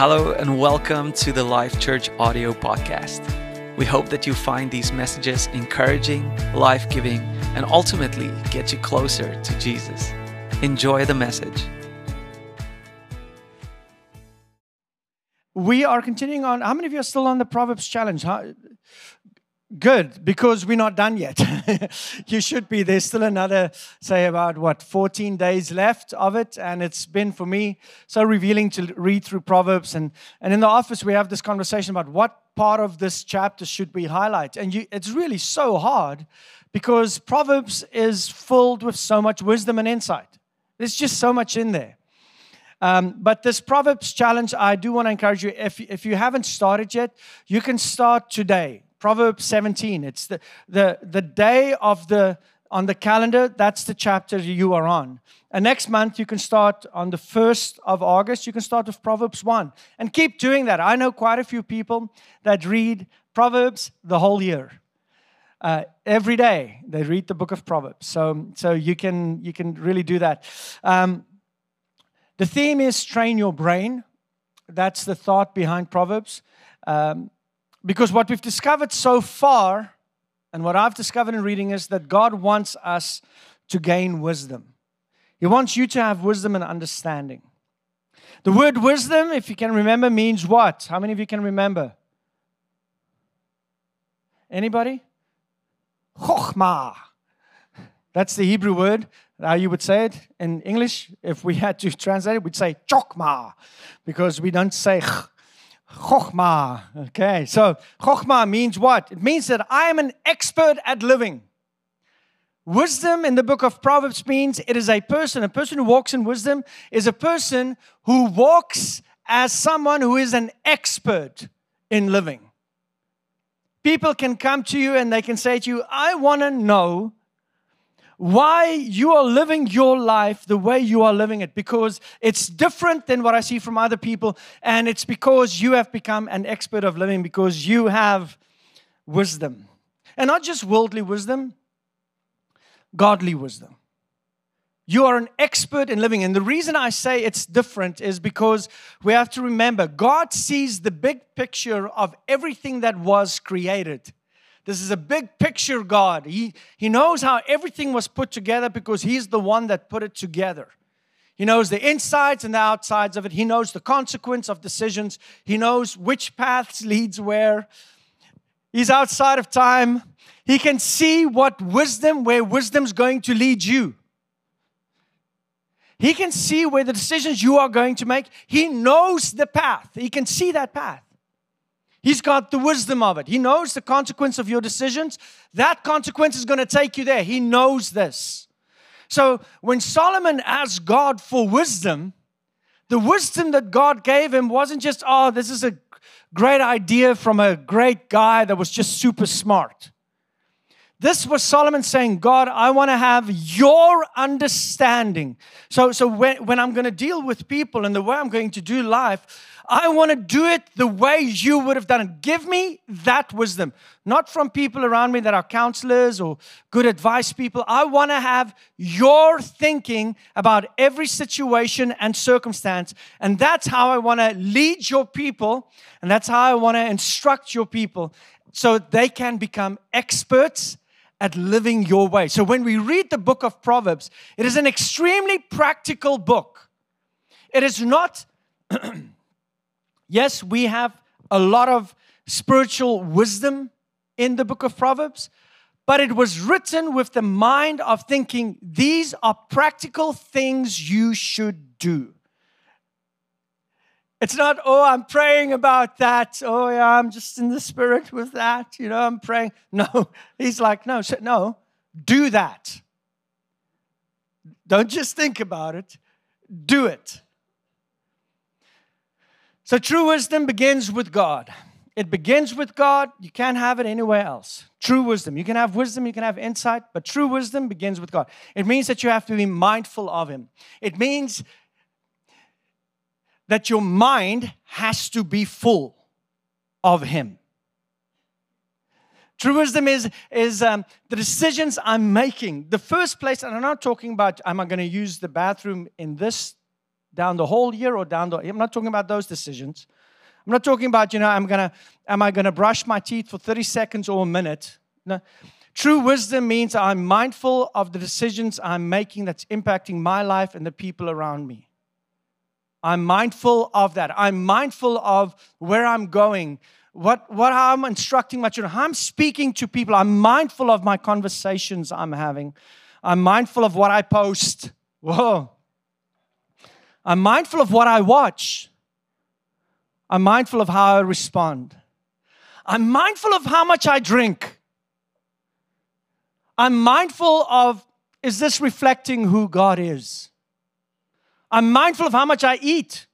Hello, and welcome to the Life Church audio podcast. We hope that you find these messages encouraging, life giving, and ultimately get you closer to Jesus. Enjoy the message. We are continuing on. How many of you are still on the Proverbs challenge? Good, because we're not done yet. you should be. There's still another, say, about what, 14 days left of it. And it's been for me so revealing to read through Proverbs. And, and in the office, we have this conversation about what part of this chapter should we highlight. And you, it's really so hard because Proverbs is filled with so much wisdom and insight. There's just so much in there. Um, but this Proverbs challenge, I do want to encourage you if, if you haven't started yet, you can start today. Proverbs 17. It's the, the, the day of the on the calendar, that's the chapter you are on. And next month, you can start on the 1st of August, you can start with Proverbs 1 and keep doing that. I know quite a few people that read Proverbs the whole year. Uh, every day they read the book of Proverbs. So, so you, can, you can really do that. Um, the theme is train your brain. That's the thought behind Proverbs. Um, because what we've discovered so far, and what I've discovered in reading, is that God wants us to gain wisdom. He wants you to have wisdom and understanding. The word wisdom, if you can remember, means what? How many of you can remember? Anybody? Chokhmah. That's the Hebrew word. How you would say it in English, if we had to translate it, we'd say chokma, because we don't say ch Chokhmah. Okay, so Chokhmah means what? It means that I am an expert at living. Wisdom in the book of Proverbs means it is a person. A person who walks in wisdom is a person who walks as someone who is an expert in living. People can come to you and they can say to you, I want to know why you are living your life the way you are living it because it's different than what I see from other people. And it's because you have become an expert of living because you have wisdom. And not just worldly wisdom, godly wisdom. You are an expert in living. And the reason I say it's different is because we have to remember God sees the big picture of everything that was created. This is a big picture God. He, he knows how everything was put together because He's the one that put it together. He knows the insides and the outsides of it. He knows the consequence of decisions. He knows which paths leads where. He's outside of time. He can see what wisdom, where wisdom's going to lead you. He can see where the decisions you are going to make. He knows the path. He can see that path. He's got the wisdom of it. He knows the consequence of your decisions. That consequence is going to take you there. He knows this. So when Solomon asked God for wisdom, the wisdom that God gave him wasn't just, oh, this is a great idea from a great guy that was just super smart. This was Solomon saying, God, I want to have your understanding. So, so when, when I'm going to deal with people and the way I'm going to do life, I want to do it the way you would have done it. Give me that wisdom, not from people around me that are counselors or good advice people. I want to have your thinking about every situation and circumstance. And that's how I want to lead your people. And that's how I want to instruct your people so they can become experts at living your way. So when we read the book of Proverbs, it is an extremely practical book. It is not. Yes, we have a lot of spiritual wisdom in the book of Proverbs, but it was written with the mind of thinking these are practical things you should do. It's not, oh, I'm praying about that. Oh, yeah, I'm just in the spirit with that. You know, I'm praying. No, he's like, no, no, do that. Don't just think about it, do it. So true wisdom begins with God. It begins with God. You can't have it anywhere else. True wisdom. You can have wisdom, you can have insight, but true wisdom begins with God. It means that you have to be mindful of Him. It means that your mind has to be full of Him. True wisdom is, is um, the decisions I'm making. The first place, and I'm not talking about, am I going to use the bathroom in this down the whole year or down the I'm not talking about those decisions. I'm not talking about, you know, I'm gonna am I gonna brush my teeth for 30 seconds or a minute? No. True wisdom means I'm mindful of the decisions I'm making that's impacting my life and the people around me. I'm mindful of that. I'm mindful of where I'm going, what, what I'm instructing my children, how I'm speaking to people. I'm mindful of my conversations I'm having. I'm mindful of what I post. Whoa. I'm mindful of what I watch. I'm mindful of how I respond. I'm mindful of how much I drink. I'm mindful of is this reflecting who God is? I'm mindful of how much I eat.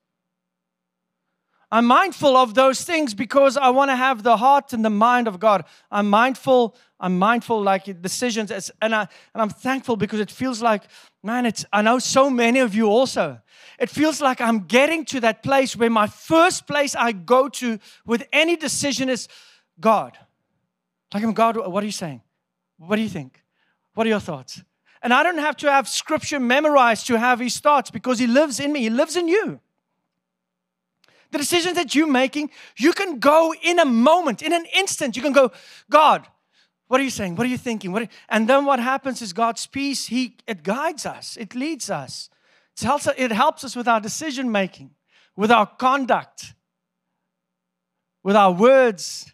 I'm mindful of those things because I want to have the heart and the mind of God. I'm mindful, I'm mindful like decisions and I and I'm thankful because it feels like man it's I know so many of you also. It feels like I'm getting to that place where my first place I go to with any decision is God. Like I'm God, what are you saying? What do you think? What are your thoughts? And I don't have to have scripture memorized to have his thoughts because he lives in me, he lives in you. The decisions that you're making, you can go in a moment, in an instant, you can go, God, what are you saying? What are you thinking? You... And then what happens is God's peace, he, it guides us, it leads us. It helps, us with our decision making, with our conduct, with our words.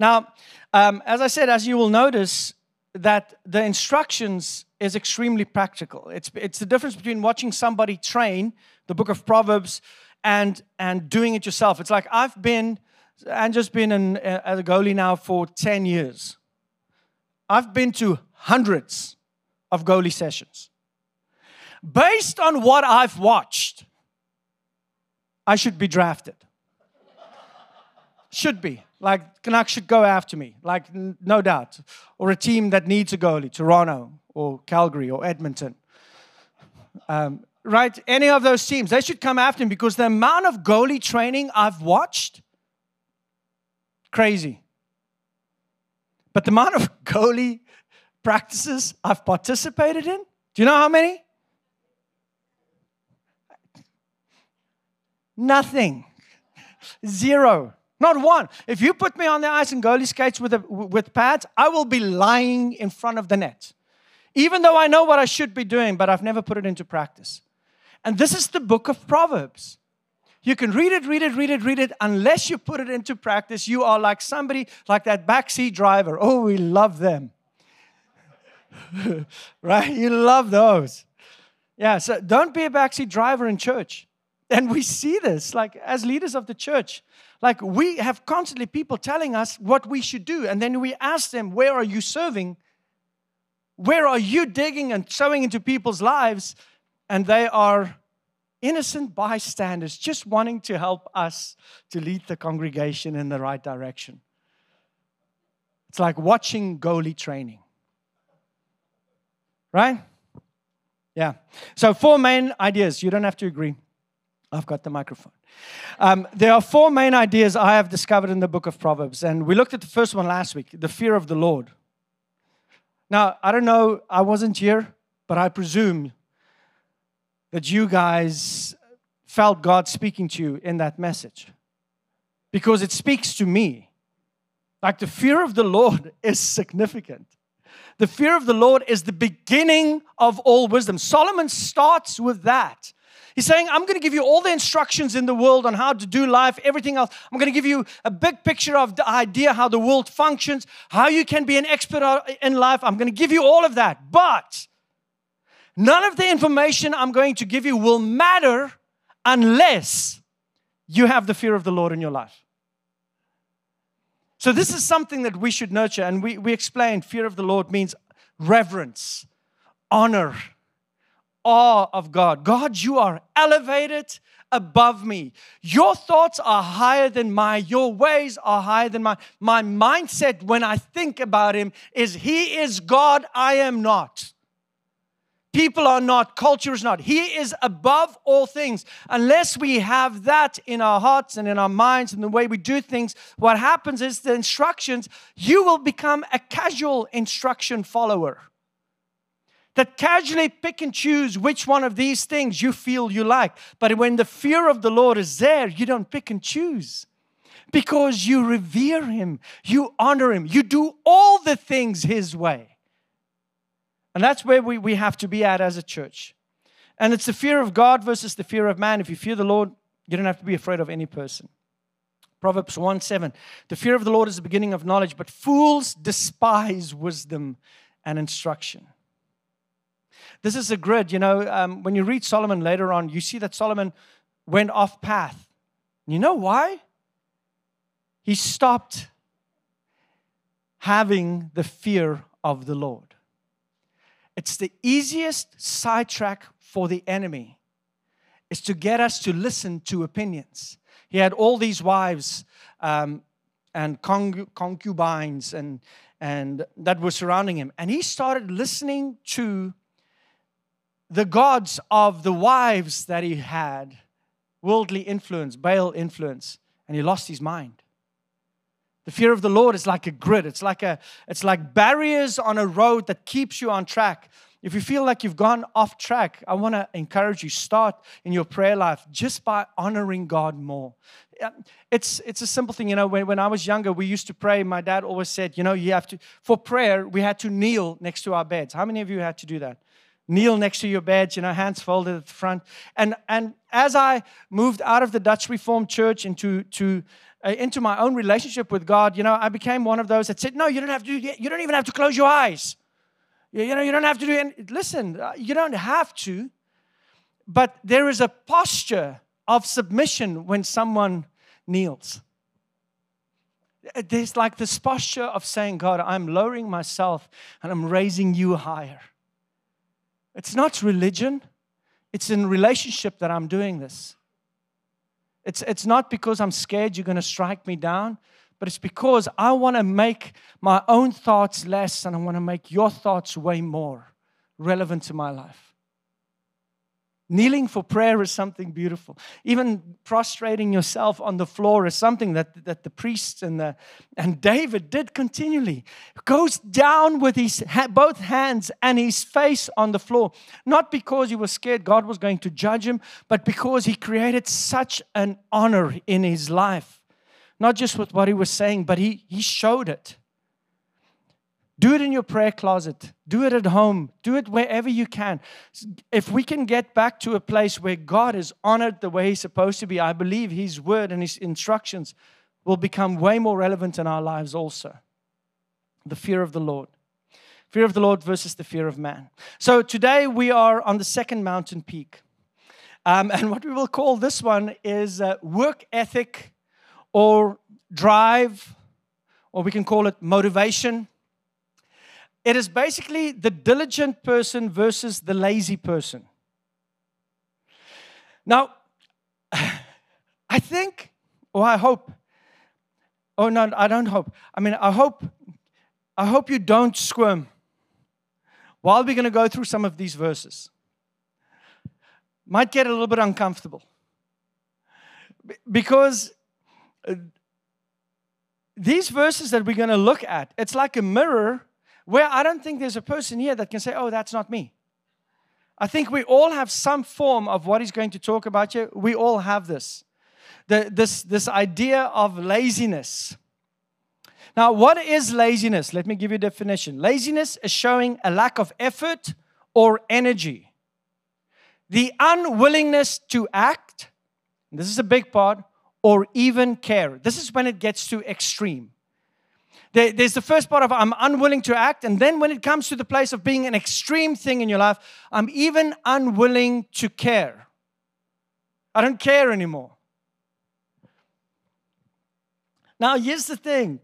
Now, um, as I said, as you will notice, that the instructions is extremely practical. It's, it's the difference between watching somebody train the book of Proverbs and, and doing it yourself. It's like I've been, and just been in, at a goalie now for 10 years. I've been to hundreds of goalie sessions. Based on what I've watched, I should be drafted. should be. Like Canucks should go after me, like no doubt. Or a team that needs a goalie, Toronto or Calgary or Edmonton. Um, right? Any of those teams, they should come after him because the amount of goalie training I've watched, crazy. But the amount of goalie practices I've participated in, do you know how many? Nothing. Zero. Not one. If you put me on the ice and goalie skates with, a, with pads, I will be lying in front of the net. Even though I know what I should be doing, but I've never put it into practice. And this is the book of Proverbs. You can read it, read it, read it, read it. Unless you put it into practice, you are like somebody, like that backseat driver. Oh, we love them. right? You love those. Yeah, so don't be a backseat driver in church. And we see this, like as leaders of the church. Like we have constantly people telling us what we should do. And then we ask them, Where are you serving? Where are you digging and sowing into people's lives? And they are innocent bystanders just wanting to help us to lead the congregation in the right direction. It's like watching goalie training. Right? Yeah. So, four main ideas. You don't have to agree. I've got the microphone. Um, there are four main ideas I have discovered in the book of Proverbs, and we looked at the first one last week the fear of the Lord. Now, I don't know, I wasn't here, but I presume that you guys felt God speaking to you in that message because it speaks to me. Like the fear of the Lord is significant. The fear of the Lord is the beginning of all wisdom. Solomon starts with that. He's saying, I'm going to give you all the instructions in the world on how to do life, everything else. I'm going to give you a big picture of the idea how the world functions, how you can be an expert in life. I'm going to give you all of that. But none of the information I'm going to give you will matter unless you have the fear of the Lord in your life. So, this is something that we should nurture. And we, we explained fear of the Lord means reverence, honor, awe of God. God, you are elevated above me. Your thoughts are higher than mine. Your ways are higher than mine. My mindset when I think about Him is He is God, I am not. People are not, culture is not. He is above all things. Unless we have that in our hearts and in our minds and the way we do things, what happens is the instructions, you will become a casual instruction follower. that casually pick and choose which one of these things you feel you like. But when the fear of the Lord is there, you don't pick and choose because you revere Him, you honor Him, you do all the things His way. And that's where we, we have to be at as a church. And it's the fear of God versus the fear of man. If you fear the Lord, you don't have to be afraid of any person. Proverbs 1 7. The fear of the Lord is the beginning of knowledge, but fools despise wisdom and instruction. This is a grid. You know, um, when you read Solomon later on, you see that Solomon went off path. You know why? He stopped having the fear of the Lord. It's the easiest sidetrack for the enemy is to get us to listen to opinions. He had all these wives um, and concubines and, and that were surrounding him. And he started listening to the gods of the wives that he had, worldly influence, Baal influence, and he lost his mind. The fear of the Lord is like a grid. It's like a it's like barriers on a road that keeps you on track. If you feel like you've gone off track, I want to encourage you start in your prayer life just by honoring God more. It's it's a simple thing, you know. When, when I was younger, we used to pray. My dad always said, you know, you have to for prayer, we had to kneel next to our beds. How many of you had to do that? kneel next to your bed, you know, hands folded at the front. And, and as I moved out of the Dutch Reformed Church into, to, into my own relationship with God, you know, I became one of those that said, no, you don't have to, you don't even have to close your eyes. You, know, you don't have to do it. Listen, uh, you don't have to. But there is a posture of submission when someone kneels. There's like this posture of saying, God, I'm lowering myself and I'm raising you higher. It's not religion, it's in relationship that I'm doing this. It's, it's not because I'm scared you're going to strike me down, but it's because I want to make my own thoughts less and I want to make your thoughts way more relevant to my life. Kneeling for prayer is something beautiful. Even prostrating yourself on the floor is something that, that the priests and, the, and David did continually. Goes down with his both hands and his face on the floor. Not because he was scared God was going to judge him, but because he created such an honor in his life. Not just with what he was saying, but he, he showed it. Do it in your prayer closet. Do it at home. Do it wherever you can. If we can get back to a place where God is honored the way He's supposed to be, I believe His word and His instructions will become way more relevant in our lives also. The fear of the Lord. Fear of the Lord versus the fear of man. So today we are on the second mountain peak. Um, and what we will call this one is uh, work ethic or drive, or we can call it motivation it is basically the diligent person versus the lazy person. Now, I think, or I hope, oh no, I don't hope. I mean, I hope, I hope you don't squirm while we're going to go through some of these verses. Might get a little bit uncomfortable because uh, these verses that we're going to look at, it's like a mirror where I don't think there's a person here that can say, oh, that's not me. I think we all have some form of what he's going to talk about here. We all have this. The, this, this idea of laziness. Now, what is laziness? Let me give you a definition. Laziness is showing a lack of effort or energy. The unwillingness to act, this is a big part, or even care. This is when it gets to extreme. There's the first part of I'm unwilling to act. And then when it comes to the place of being an extreme thing in your life, I'm even unwilling to care. I don't care anymore. Now, here's the thing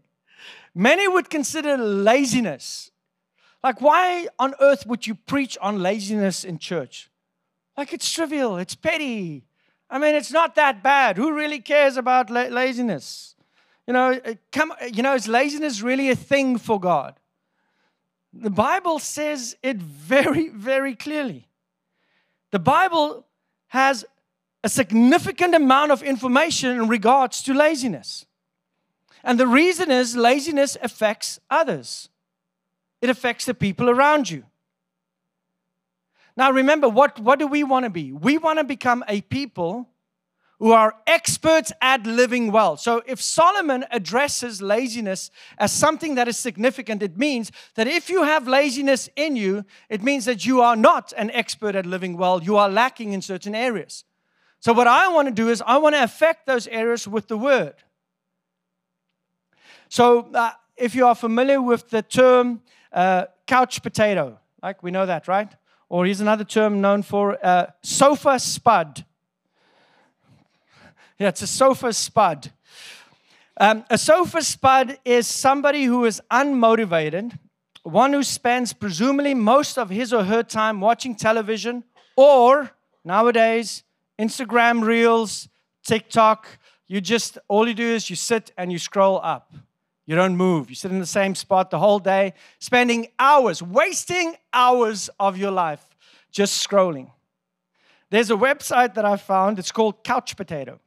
many would consider laziness. Like, why on earth would you preach on laziness in church? Like, it's trivial, it's petty. I mean, it's not that bad. Who really cares about la- laziness? You know, uh, come, uh, you know, is laziness really a thing for God? The Bible says it very, very clearly. The Bible has a significant amount of information in regards to laziness. And the reason is laziness affects others, it affects the people around you. Now, remember, what, what do we want to be? We want to become a people who are experts at living well. So, if Solomon addresses laziness as something that is significant, it means that if you have laziness in you, it means that you are not an expert at living well. You are lacking in certain areas. So, what I want to do is, I want to affect those areas with the word. So, uh, if you are familiar with the term uh, couch potato, like we know that, right? Or here's another term known for uh, sofa spud. Yeah, it's a sofa spud. Um, a sofa spud is somebody who is unmotivated, one who spends presumably most of his or her time watching television or nowadays Instagram reels, TikTok. You just, all you do is you sit and you scroll up. You don't move. You sit in the same spot the whole day, spending hours, wasting hours of your life just scrolling. There's a website that I found, it's called Couch Potato,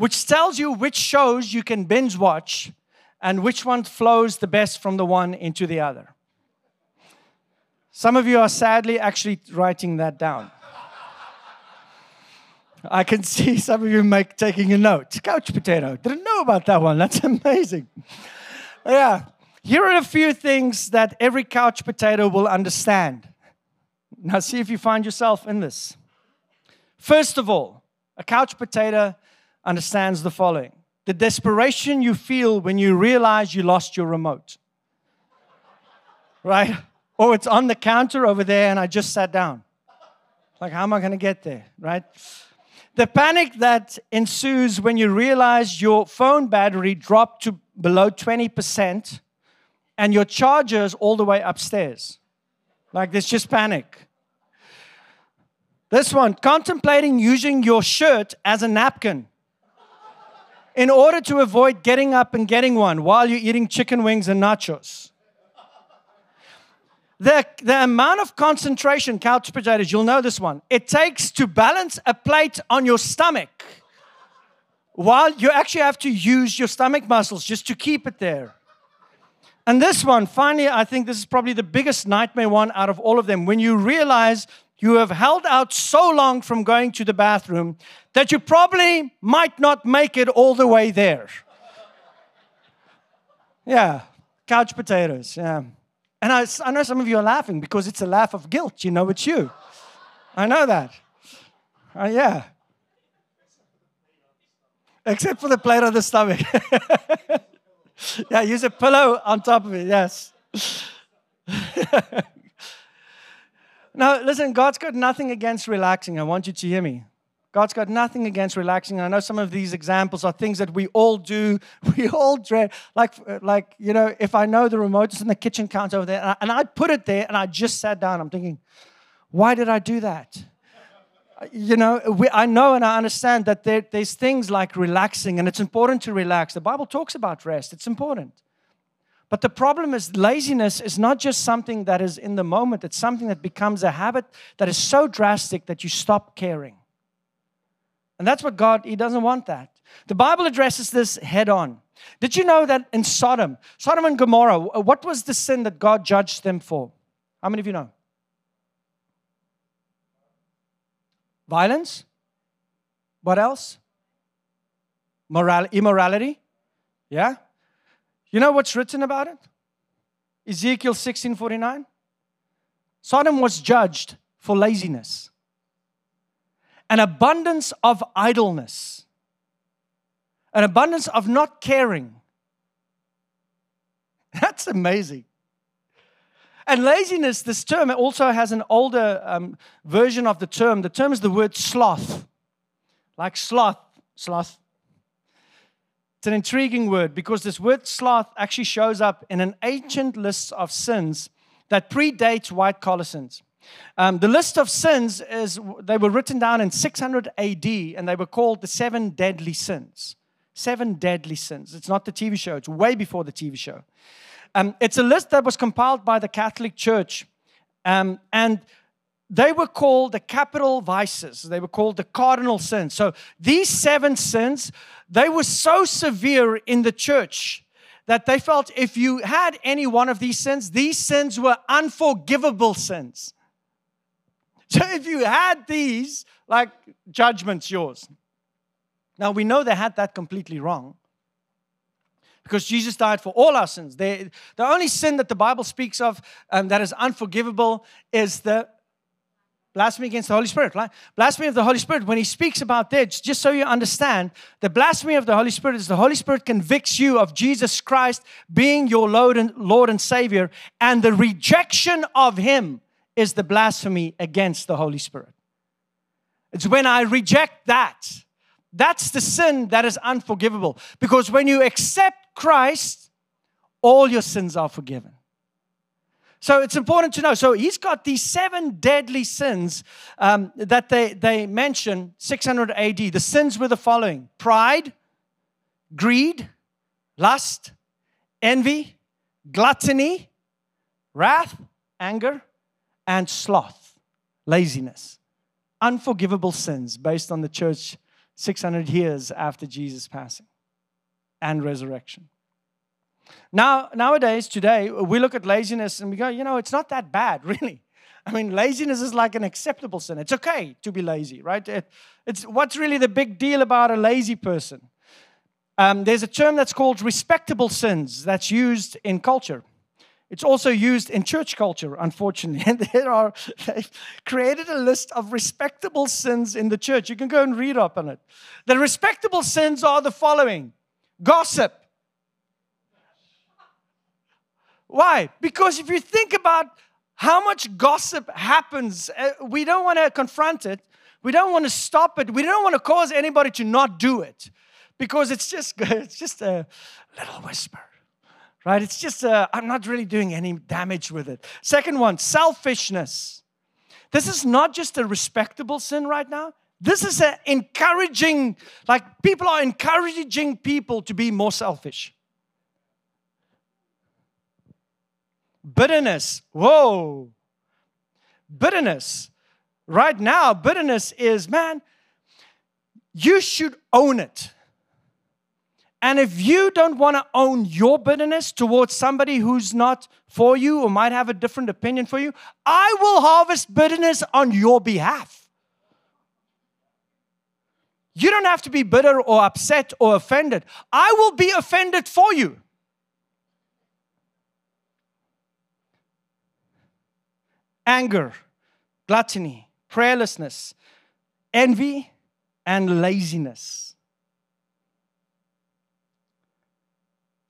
which tells you which shows you can binge watch and which one flows the best from the one into the other. Some of you are sadly actually writing that down. I can see some of you make taking a note. Couch potato. Didn't know about that one. That's amazing. Yeah. Here are a few things that every couch potato will understand. Now, see if you find yourself in this. First of all, a couch potato understands the following the desperation you feel when you realize you lost your remote. Right? Or it's on the counter over there and I just sat down. Like, how am I going to get there? Right? The panic that ensues when you realize your phone battery dropped to below 20% and your charger is all the way upstairs. Like there's just panic. This one, contemplating using your shirt as a napkin in order to avoid getting up and getting one while you're eating chicken wings and nachos. The, the amount of concentration, couch potatoes, you'll know this one, it takes to balance a plate on your stomach while you actually have to use your stomach muscles just to keep it there. And this one, finally, I think this is probably the biggest nightmare one out of all of them. When you realize you have held out so long from going to the bathroom that you probably might not make it all the way there. Yeah, couch potatoes. Yeah. And I, I know some of you are laughing because it's a laugh of guilt. You know it's you. I know that. Uh, yeah. Except for the plate on the stomach. yeah, use a pillow on top of it, yes. now, listen, God's got nothing against relaxing. I want you to hear me. God's got nothing against relaxing. I know some of these examples are things that we all do. We all dread. Like, uh, like you know, if I know the remote is in the kitchen counter over there, and I put it there, and I just sat down, I'm thinking, why did I do that? Uh, you know, we, I know and I understand that there, there's things like relaxing, and it's important to relax. The Bible talks about rest, it's important. But the problem is, laziness is not just something that is in the moment, it's something that becomes a habit that is so drastic that you stop caring. And that's what God, He doesn't want that. The Bible addresses this head on. Did you know that in Sodom, Sodom and Gomorrah, what was the sin that God judged them for? How many of you know? Violence? What else? Moral, immorality? Yeah? You know what's written about it? Ezekiel 16:49. Sodom was judged for laziness an abundance of idleness, an abundance of not caring. That's amazing. And laziness, this term also has an older um, version of the term. The term is the word sloth, like sloth, sloth. It's an intriguing word because this word sloth actually shows up in an ancient list of sins that predates white collar sins. Um, the list of sins is they were written down in 600 AD and they were called the seven deadly sins. Seven deadly sins. It's not the TV show, it's way before the TV show. Um, it's a list that was compiled by the Catholic Church. Um, and they were called the capital vices. They were called the cardinal sins. So these seven sins, they were so severe in the church that they felt if you had any one of these sins, these sins were unforgivable sins. So if you had these, like judgment's yours. Now we know they had that completely wrong because Jesus died for all our sins. The only sin that the Bible speaks of um, that is unforgivable is the blasphemy against the Holy Spirit. Right? Blasphemy of the Holy Spirit, when he speaks about that, just so you understand, the blasphemy of the Holy Spirit is the Holy Spirit convicts you of Jesus Christ being your Lord and, Lord and Savior, and the rejection of him is the blasphemy against the Holy Spirit. It's when I reject that. That's the sin that is unforgivable. Because when you accept Christ, all your sins are forgiven. So it's important to know. So he's got these seven deadly sins um, that they, they mention 600 AD. The sins were the following pride, greed, lust, envy, gluttony, wrath, anger, and sloth, laziness. Unforgivable sins based on the church 600 years after Jesus' passing and resurrection. Now, nowadays, today, we look at laziness and we go, you know, it's not that bad, really. I mean, laziness is like an acceptable sin. It's okay to be lazy, right? It, it's what's really the big deal about a lazy person. Um, there's a term that's called respectable sins that's used in culture. It's also used in church culture, unfortunately. And there are, they've created a list of respectable sins in the church. You can go and read up on it. The respectable sins are the following gossip. Why? Because if you think about how much gossip happens, uh, we don't want to confront it. We don't want to stop it. We don't want to cause anybody to not do it because it's just, it's just a little whisper right? It's just, uh, I'm not really doing any damage with it. Second one, selfishness. This is not just a respectable sin right now. This is an encouraging, like people are encouraging people to be more selfish. Bitterness, whoa. Bitterness. Right now, bitterness is, man, you should own it. And if you don't want to own your bitterness towards somebody who's not for you or might have a different opinion for you, I will harvest bitterness on your behalf. You don't have to be bitter or upset or offended. I will be offended for you. Anger, gluttony, prayerlessness, envy, and laziness.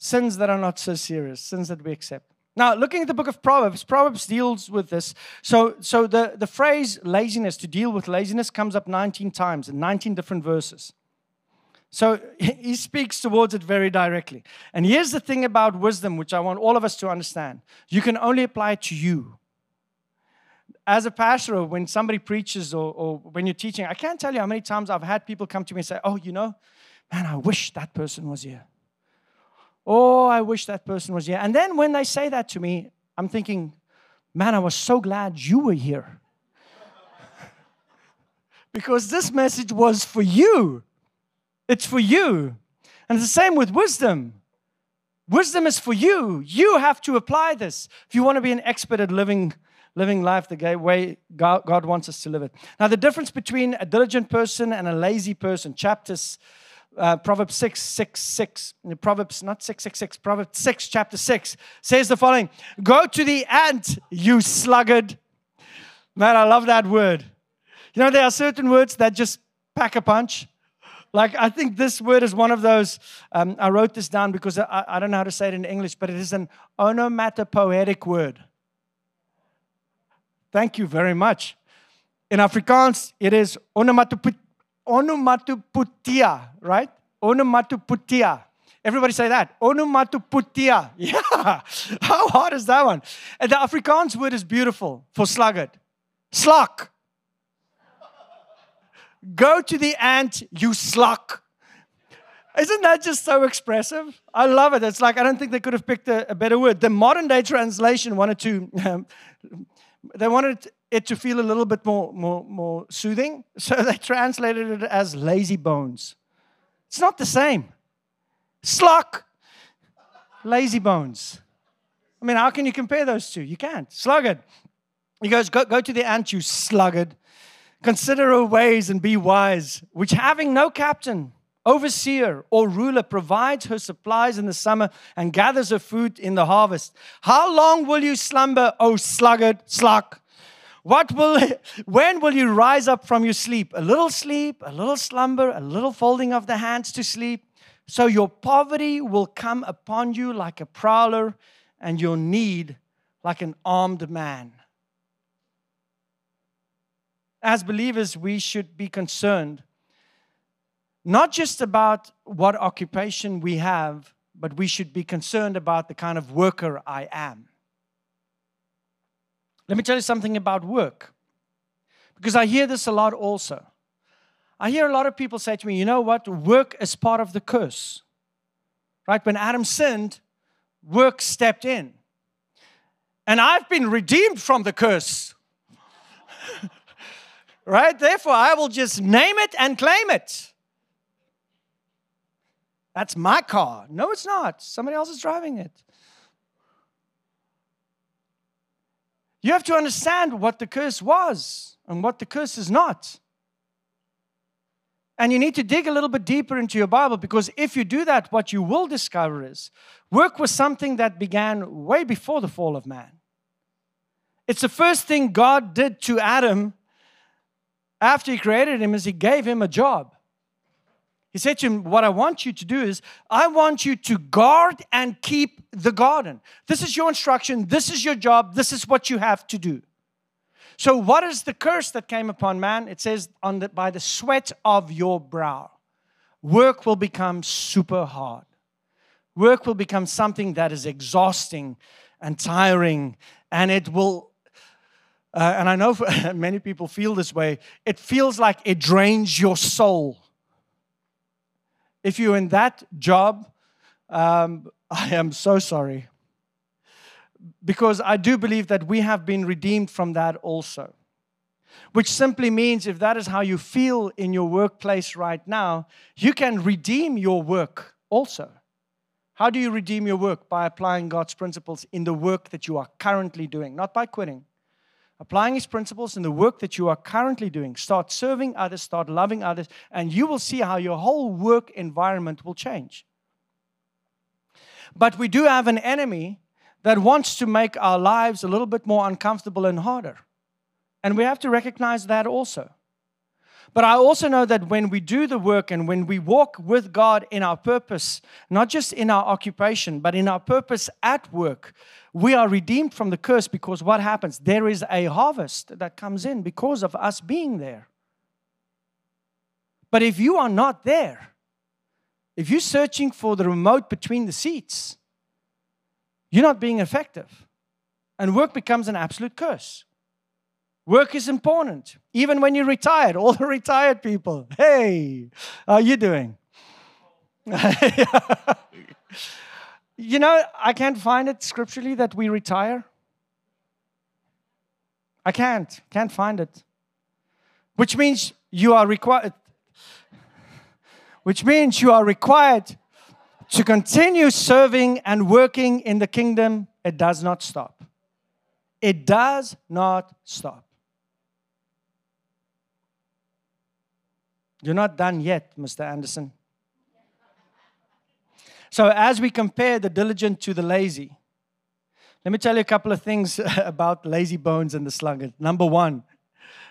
sins that are not so serious, sins that we accept. Now, looking at the book of Proverbs, Proverbs deals with this. So, so the, the phrase laziness, to deal with laziness, comes up 19 times in 19 different verses. So he speaks towards it very directly. And here's the thing about wisdom, which I want all of us to understand you can only apply it to you. As a pastor, when somebody preaches or, or when you're teaching, I can't tell you how many times I've had people come to me and say, Oh, you know, man, I wish that person was here. Oh, I wish that person was here. And then when they say that to me, I'm thinking, man, I was so glad you were here. because this message was for you. It's for you. And it's the same with wisdom. Wisdom is for you. You have to apply this if you want to be an expert at living, living life the way God, wants us to live it. Now, the difference between a diligent person and a lazy person, chapters uh, Proverbs 6, 6, 6, Proverbs, not 6, 6, 6, Proverbs 6, chapter 6, says the following Go to the ant, you sluggard. Man, I love that word. You know, there are certain words that just pack a punch. Like, I think this word is one of those. Um, I wrote this down because I, I, don't know how to say it in English, but it is an onomatopoetic word. Thank you very much. In Afrikaans, it is onomatopoeia, right? Onomatopoeia. Everybody say that. Onomatopoeia. Yeah. How hard is that one? And the Afrikaans word is beautiful for sluggard. Slok. Go to the ant, you slok. Isn't that just so expressive? I love it. It's like I don't think they could have picked a, a better word. The modern day translation wanted to, um, they wanted it to feel a little bit more, more, more soothing. So they translated it as lazy bones. It's not the same. Slok, lazy bones. I mean, how can you compare those two? You can't. Sluggard. He goes, Go, go to the ant, you sluggard. Consider her ways and be wise, which having no captain, overseer, or ruler provides her supplies in the summer and gathers her food in the harvest. How long will you slumber, O sluggard, sluck? What will, when will you rise up from your sleep? A little sleep, a little slumber, a little folding of the hands to sleep. So your poverty will come upon you like a prowler, and your need like an armed man. As believers, we should be concerned not just about what occupation we have, but we should be concerned about the kind of worker I am. Let me tell you something about work, because I hear this a lot also. I hear a lot of people say to me, you know what? Work is part of the curse. Right? When Adam sinned, work stepped in. And I've been redeemed from the curse. right? Therefore, I will just name it and claim it. That's my car. No, it's not. Somebody else is driving it. You have to understand what the curse was and what the curse is not. And you need to dig a little bit deeper into your Bible because if you do that, what you will discover is work was something that began way before the fall of man. It's the first thing God did to Adam after he created him is he gave him a job. He said to him, What I want you to do is, I want you to guard and keep the garden. This is your instruction. This is your job. This is what you have to do. So, what is the curse that came upon man? It says, on the, By the sweat of your brow, work will become super hard. Work will become something that is exhausting and tiring, and it will uh, and I know many people feel this way, it feels like it drains your soul. If you're in that job, um, I am so sorry. Because I do believe that we have been redeemed from that also. Which simply means if that is how you feel in your workplace right now, you can redeem your work also. How do you redeem your work? By applying God's principles in the work that you are currently doing, not by quitting applying his principles in the work that you are currently doing. Start serving others, start loving others, and you will see how your whole work environment will change. But we do have an enemy that wants to make our lives a little bit more uncomfortable and harder. And we have to recognize that also. But I also know that when we do the work and when we walk with God in our purpose, not just in our occupation, but in our purpose at work, we are redeemed from the curse because what happens? There is a harvest that comes in because of us being there. But if you are not there, if you're searching for the remote between the seats, you're not being effective. And work becomes an absolute curse. Work is important. Even when you're retired, all the retired people, hey, how are you doing? you know, I can't find it scripturally that we retire. I can't, can't find it. Which means you are required, which means you are required to continue serving and working in the kingdom. It does not stop. It does not stop. You're not done yet, Mr. Anderson. So, as we compare the diligent to the lazy, let me tell you a couple of things about lazy bones and the sluggard. Number one,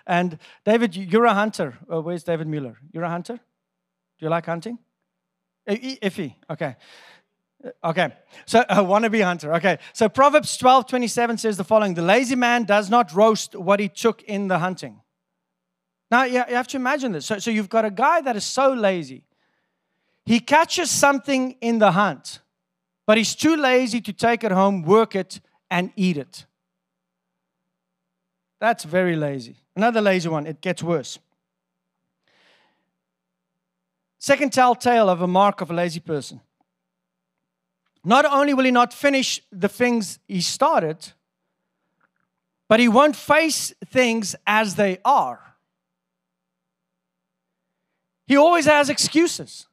and David, you're a hunter. Oh, where's David Mueller? You're a hunter? Do you like hunting? Uh, iffy. Okay. Uh, okay. So a wannabe hunter. Okay. So Proverbs 12, 27 says the following The lazy man does not roast what he took in the hunting. Now, you have to imagine this. So, so you've got a guy that is so lazy. He catches something in the hunt, but he's too lazy to take it home, work it, and eat it. That's very lazy. Another lazy one, it gets worse. Second telltale of a mark of a lazy person. Not only will he not finish the things he started, but he won't face things as they are. He always has excuses.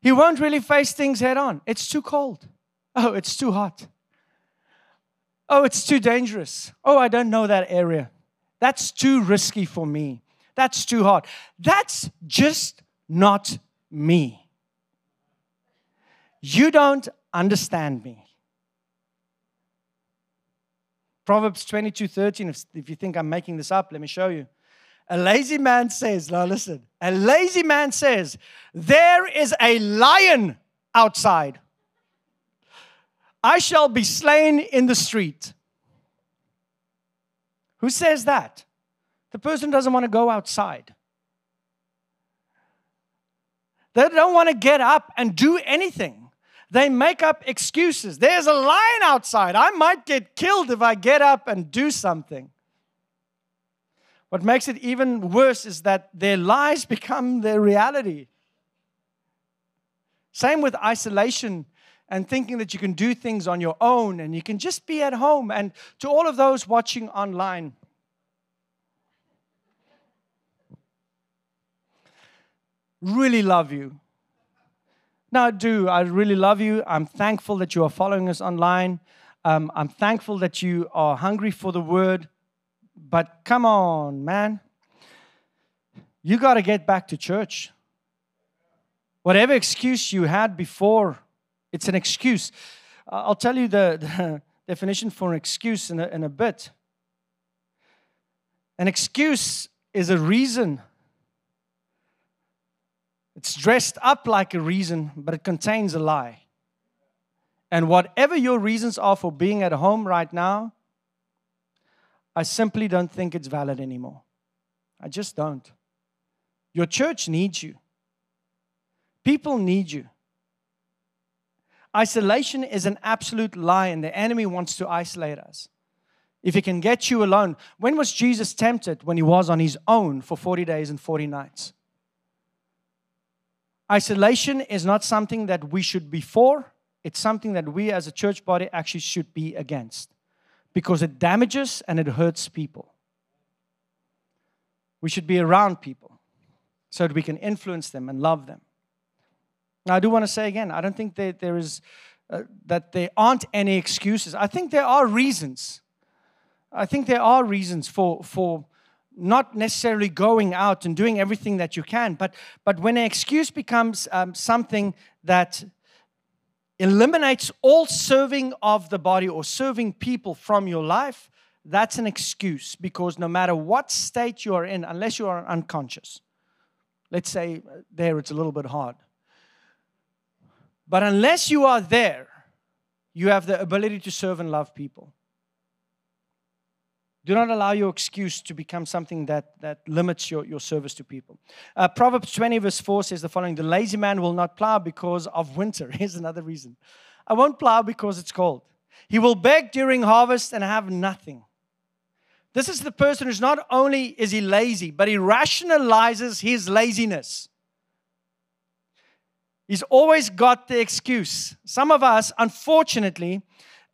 He won't really face things head on. It's too cold. Oh, it's too hot. Oh, it's too dangerous. Oh, I don't know that area. That's too risky for me. That's too hard. That's just not me. You don't understand me. Proverbs 22 13, if, if you think I'm making this up, let me show you. A lazy man says, now listen, a lazy man says, There is a lion outside. I shall be slain in the street. Who says that? The person doesn't want to go outside. They don't want to get up and do anything. They make up excuses. There's a lion outside. I might get killed if I get up and do something. What makes it even worse is that their lies become their reality. Same with isolation and thinking that you can do things on your own and you can just be at home. And to all of those watching online, really love you. Now, I do. I really love you. I'm thankful that you are following us online. Um, I'm thankful that you are hungry for the word. But come on, man. You got to get back to church. Whatever excuse you had before, it's an excuse. I'll tell you the, the definition for an excuse in a, in a bit. An excuse is a reason it's dressed up like a reason, but it contains a lie. And whatever your reasons are for being at home right now, I simply don't think it's valid anymore. I just don't. Your church needs you, people need you. Isolation is an absolute lie, and the enemy wants to isolate us. If he can get you alone, when was Jesus tempted? When he was on his own for 40 days and 40 nights. Isolation is not something that we should be for, it's something that we as a church body actually should be against because it damages and it hurts people. We should be around people so that we can influence them and love them. Now, I do want to say again, I don't think that there is uh, that there aren't any excuses. I think there are reasons. I think there are reasons for for not necessarily going out and doing everything that you can, but, but when an excuse becomes um, something that eliminates all serving of the body or serving people from your life, that's an excuse because no matter what state you are in, unless you are unconscious, let's say there it's a little bit hard. But unless you are there, you have the ability to serve and love people. Do not allow your excuse to become something that, that limits your, your service to people. Uh, Proverbs 20, verse 4 says the following The lazy man will not plow because of winter. Here's another reason I won't plow because it's cold. He will beg during harvest and have nothing. This is the person who's not only is he lazy, but he rationalizes his laziness. He's always got the excuse. Some of us, unfortunately,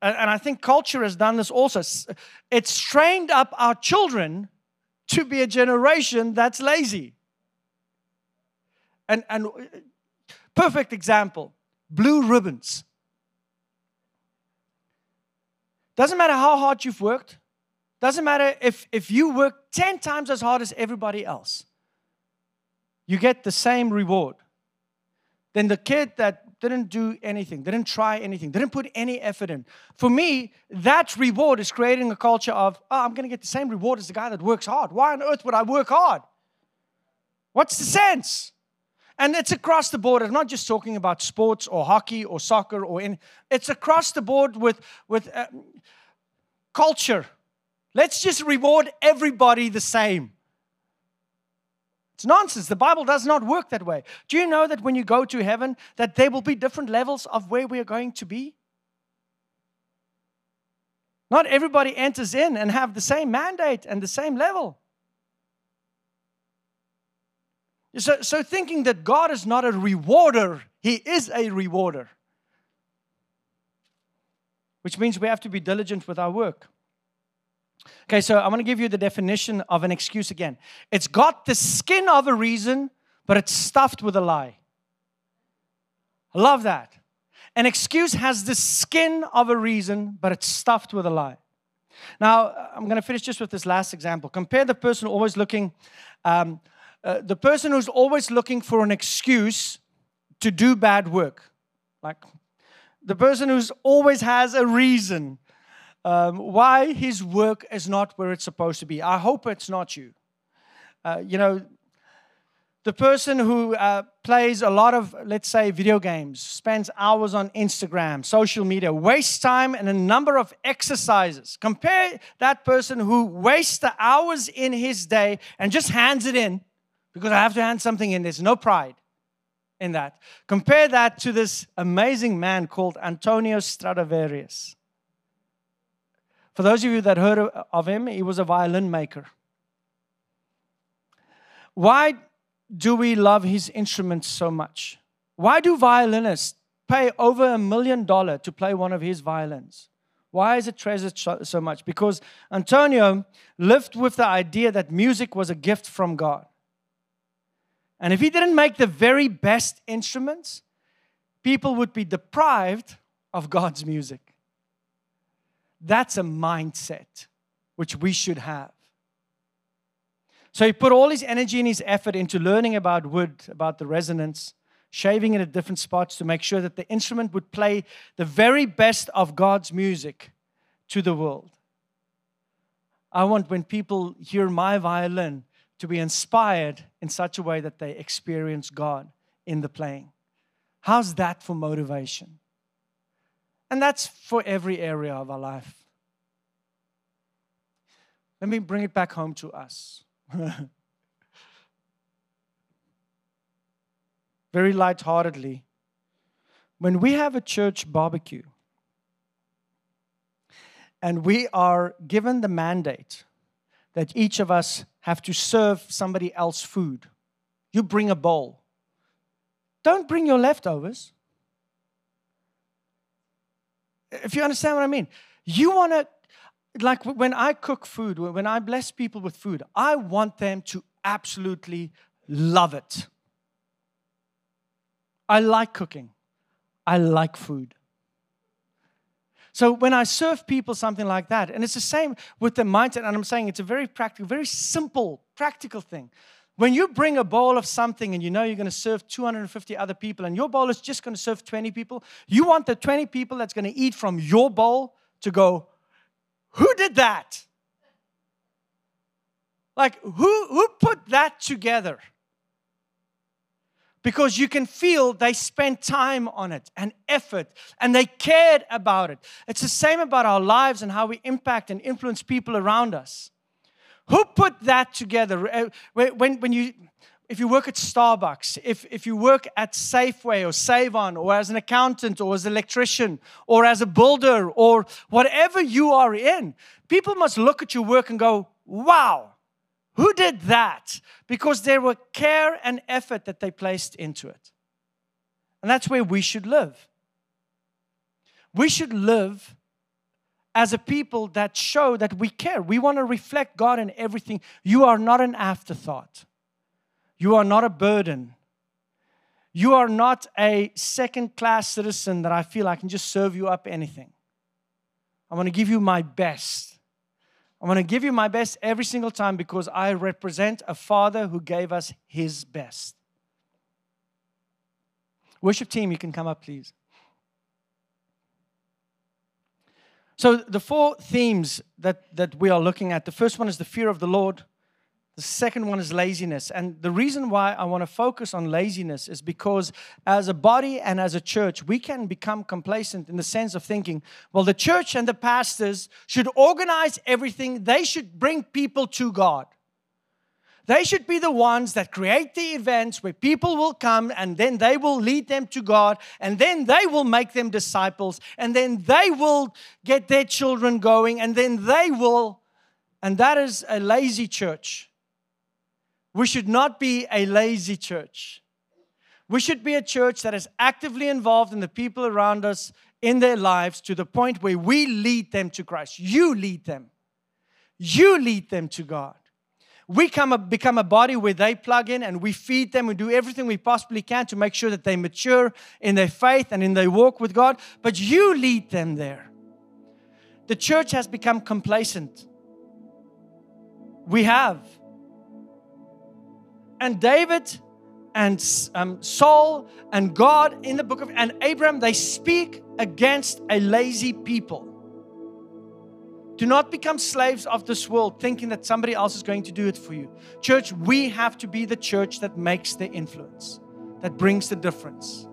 and I think culture has done this also. It's trained up our children to be a generation that's lazy. And, and uh, perfect example blue ribbons. Doesn't matter how hard you've worked, doesn't matter if, if you work 10 times as hard as everybody else, you get the same reward. Then the kid that didn't do anything, didn't try anything, didn't put any effort in. For me, that reward is creating a culture of, oh, I'm going to get the same reward as the guy that works hard. Why on earth would I work hard? What's the sense? And it's across the board. I'm not just talking about sports or hockey or soccer or in. It's across the board with with uh, culture. Let's just reward everybody the same. It's nonsense. The Bible does not work that way. Do you know that when you go to heaven that there will be different levels of where we are going to be? Not everybody enters in and have the same mandate and the same level. So, so thinking that God is not a rewarder, He is a rewarder. Which means we have to be diligent with our work. Okay, so I'm going to give you the definition of an excuse again. It's got the skin of a reason, but it's stuffed with a lie. I love that. An excuse has the skin of a reason, but it's stuffed with a lie. Now, I'm going to finish just with this last example. Compare the person always looking, um, uh, the person who's always looking for an excuse to do bad work. Like the person who's always has a reason um, why his work is not where it's supposed to be. I hope it's not you. Uh, you know, the person who uh, plays a lot of, let's say, video games, spends hours on Instagram, social media, wastes time in a number of exercises. Compare that person who wastes the hours in his day and just hands it in because I have to hand something in. There's no pride in that. Compare that to this amazing man called Antonio Stradivarius. For those of you that heard of him, he was a violin maker. Why do we love his instruments so much? Why do violinists pay over a million dollars to play one of his violins? Why is it treasured so much? Because Antonio lived with the idea that music was a gift from God. And if he didn't make the very best instruments, people would be deprived of God's music. That's a mindset which we should have. So he put all his energy and his effort into learning about wood, about the resonance, shaving it at different spots to make sure that the instrument would play the very best of God's music to the world. I want when people hear my violin to be inspired in such a way that they experience God in the playing. How's that for motivation? And that's for every area of our life. Let me bring it back home to us. Very lightheartedly, when we have a church barbecue and we are given the mandate that each of us have to serve somebody else food, you bring a bowl. Don't bring your leftovers. If you understand what I mean, you want to like when I cook food, when I bless people with food, I want them to absolutely love it. I like cooking, I like food. So when I serve people something like that, and it's the same with the mindset, and I'm saying it's a very practical, very simple, practical thing. When you bring a bowl of something and you know you're going to serve 250 other people, and your bowl is just going to serve 20 people, you want the 20 people that's going to eat from your bowl to go, who did that? Like, who, who put that together? Because you can feel they spent time on it and effort and they cared about it. It's the same about our lives and how we impact and influence people around us. Who put that together? Uh, when, when you, if you work at Starbucks, if, if you work at Safeway or Save-On or as an accountant or as an electrician or as a builder or whatever you are in, people must look at your work and go, wow, who did that? Because there were care and effort that they placed into it. And that's where we should live. We should live as a people that show that we care. We want to reflect God in everything. You are not an afterthought. You are not a burden. You are not a second class citizen that I feel I can just serve you up anything. I want to give you my best. I want to give you my best every single time because I represent a father who gave us his best. Worship team, you can come up, please. So, the four themes that, that we are looking at the first one is the fear of the Lord. The second one is laziness. And the reason why I want to focus on laziness is because as a body and as a church, we can become complacent in the sense of thinking, well, the church and the pastors should organize everything, they should bring people to God. They should be the ones that create the events where people will come and then they will lead them to God and then they will make them disciples and then they will get their children going and then they will. And that is a lazy church. We should not be a lazy church. We should be a church that is actively involved in the people around us in their lives to the point where we lead them to Christ. You lead them. You lead them to God. We come a, become a body where they plug in and we feed them. We do everything we possibly can to make sure that they mature in their faith and in their walk with God. But you lead them there. The church has become complacent. We have. And David and um, Saul and God in the book of and Abraham, they speak against a lazy people. Do not become slaves of this world thinking that somebody else is going to do it for you. Church, we have to be the church that makes the influence, that brings the difference.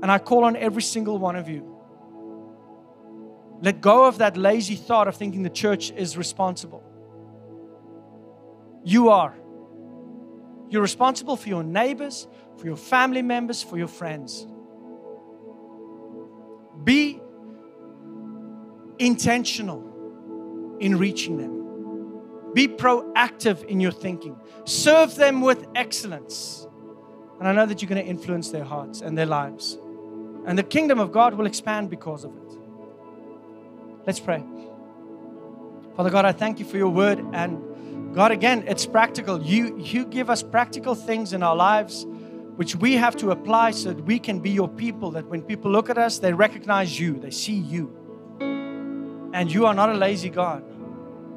And I call on every single one of you. Let go of that lazy thought of thinking the church is responsible. You are. You're responsible for your neighbors, for your family members, for your friends. Be intentional in reaching them. Be proactive in your thinking. Serve them with excellence. And I know that you're going to influence their hearts and their lives. And the kingdom of God will expand because of it. Let's pray. Father God, I thank you for your word. And God, again, it's practical. You, you give us practical things in our lives which we have to apply so that we can be your people. That when people look at us, they recognize you, they see you. And you are not a lazy God.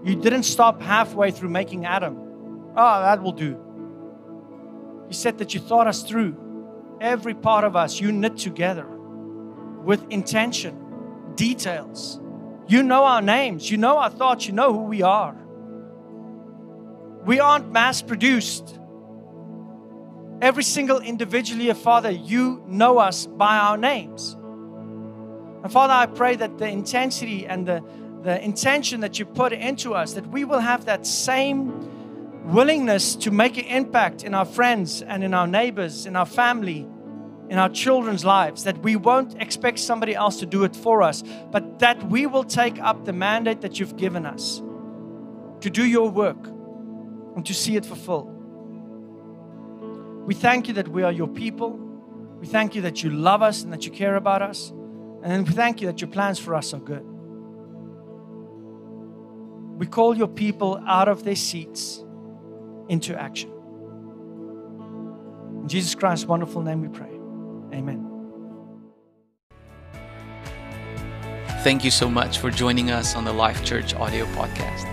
You didn't stop halfway through making Adam. Oh, that will do. You said that you thought us through. Every part of us, you knit together with intention, details. You know our names, you know our thoughts, you know who we are. We aren't mass produced. Every single individually, a Father, you know us by our names. And Father, I pray that the intensity and the, the intention that you put into us, that we will have that same willingness to make an impact in our friends and in our neighbors, in our family, in our children's lives, that we won't expect somebody else to do it for us, but that we will take up the mandate that you've given us to do your work and to see it fulfilled. We thank you that we are your people. We thank you that you love us and that you care about us. And we thank you that your plans for us are good. We call your people out of their seats into action. In Jesus Christ's wonderful name we pray. Amen. Thank you so much for joining us on the Life Church audio podcast.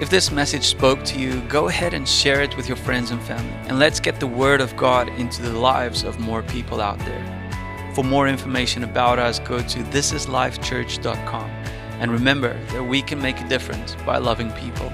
If this message spoke to you, go ahead and share it with your friends and family. And let's get the Word of God into the lives of more people out there. For more information about us, go to thisislifechurch.com. And remember that we can make a difference by loving people.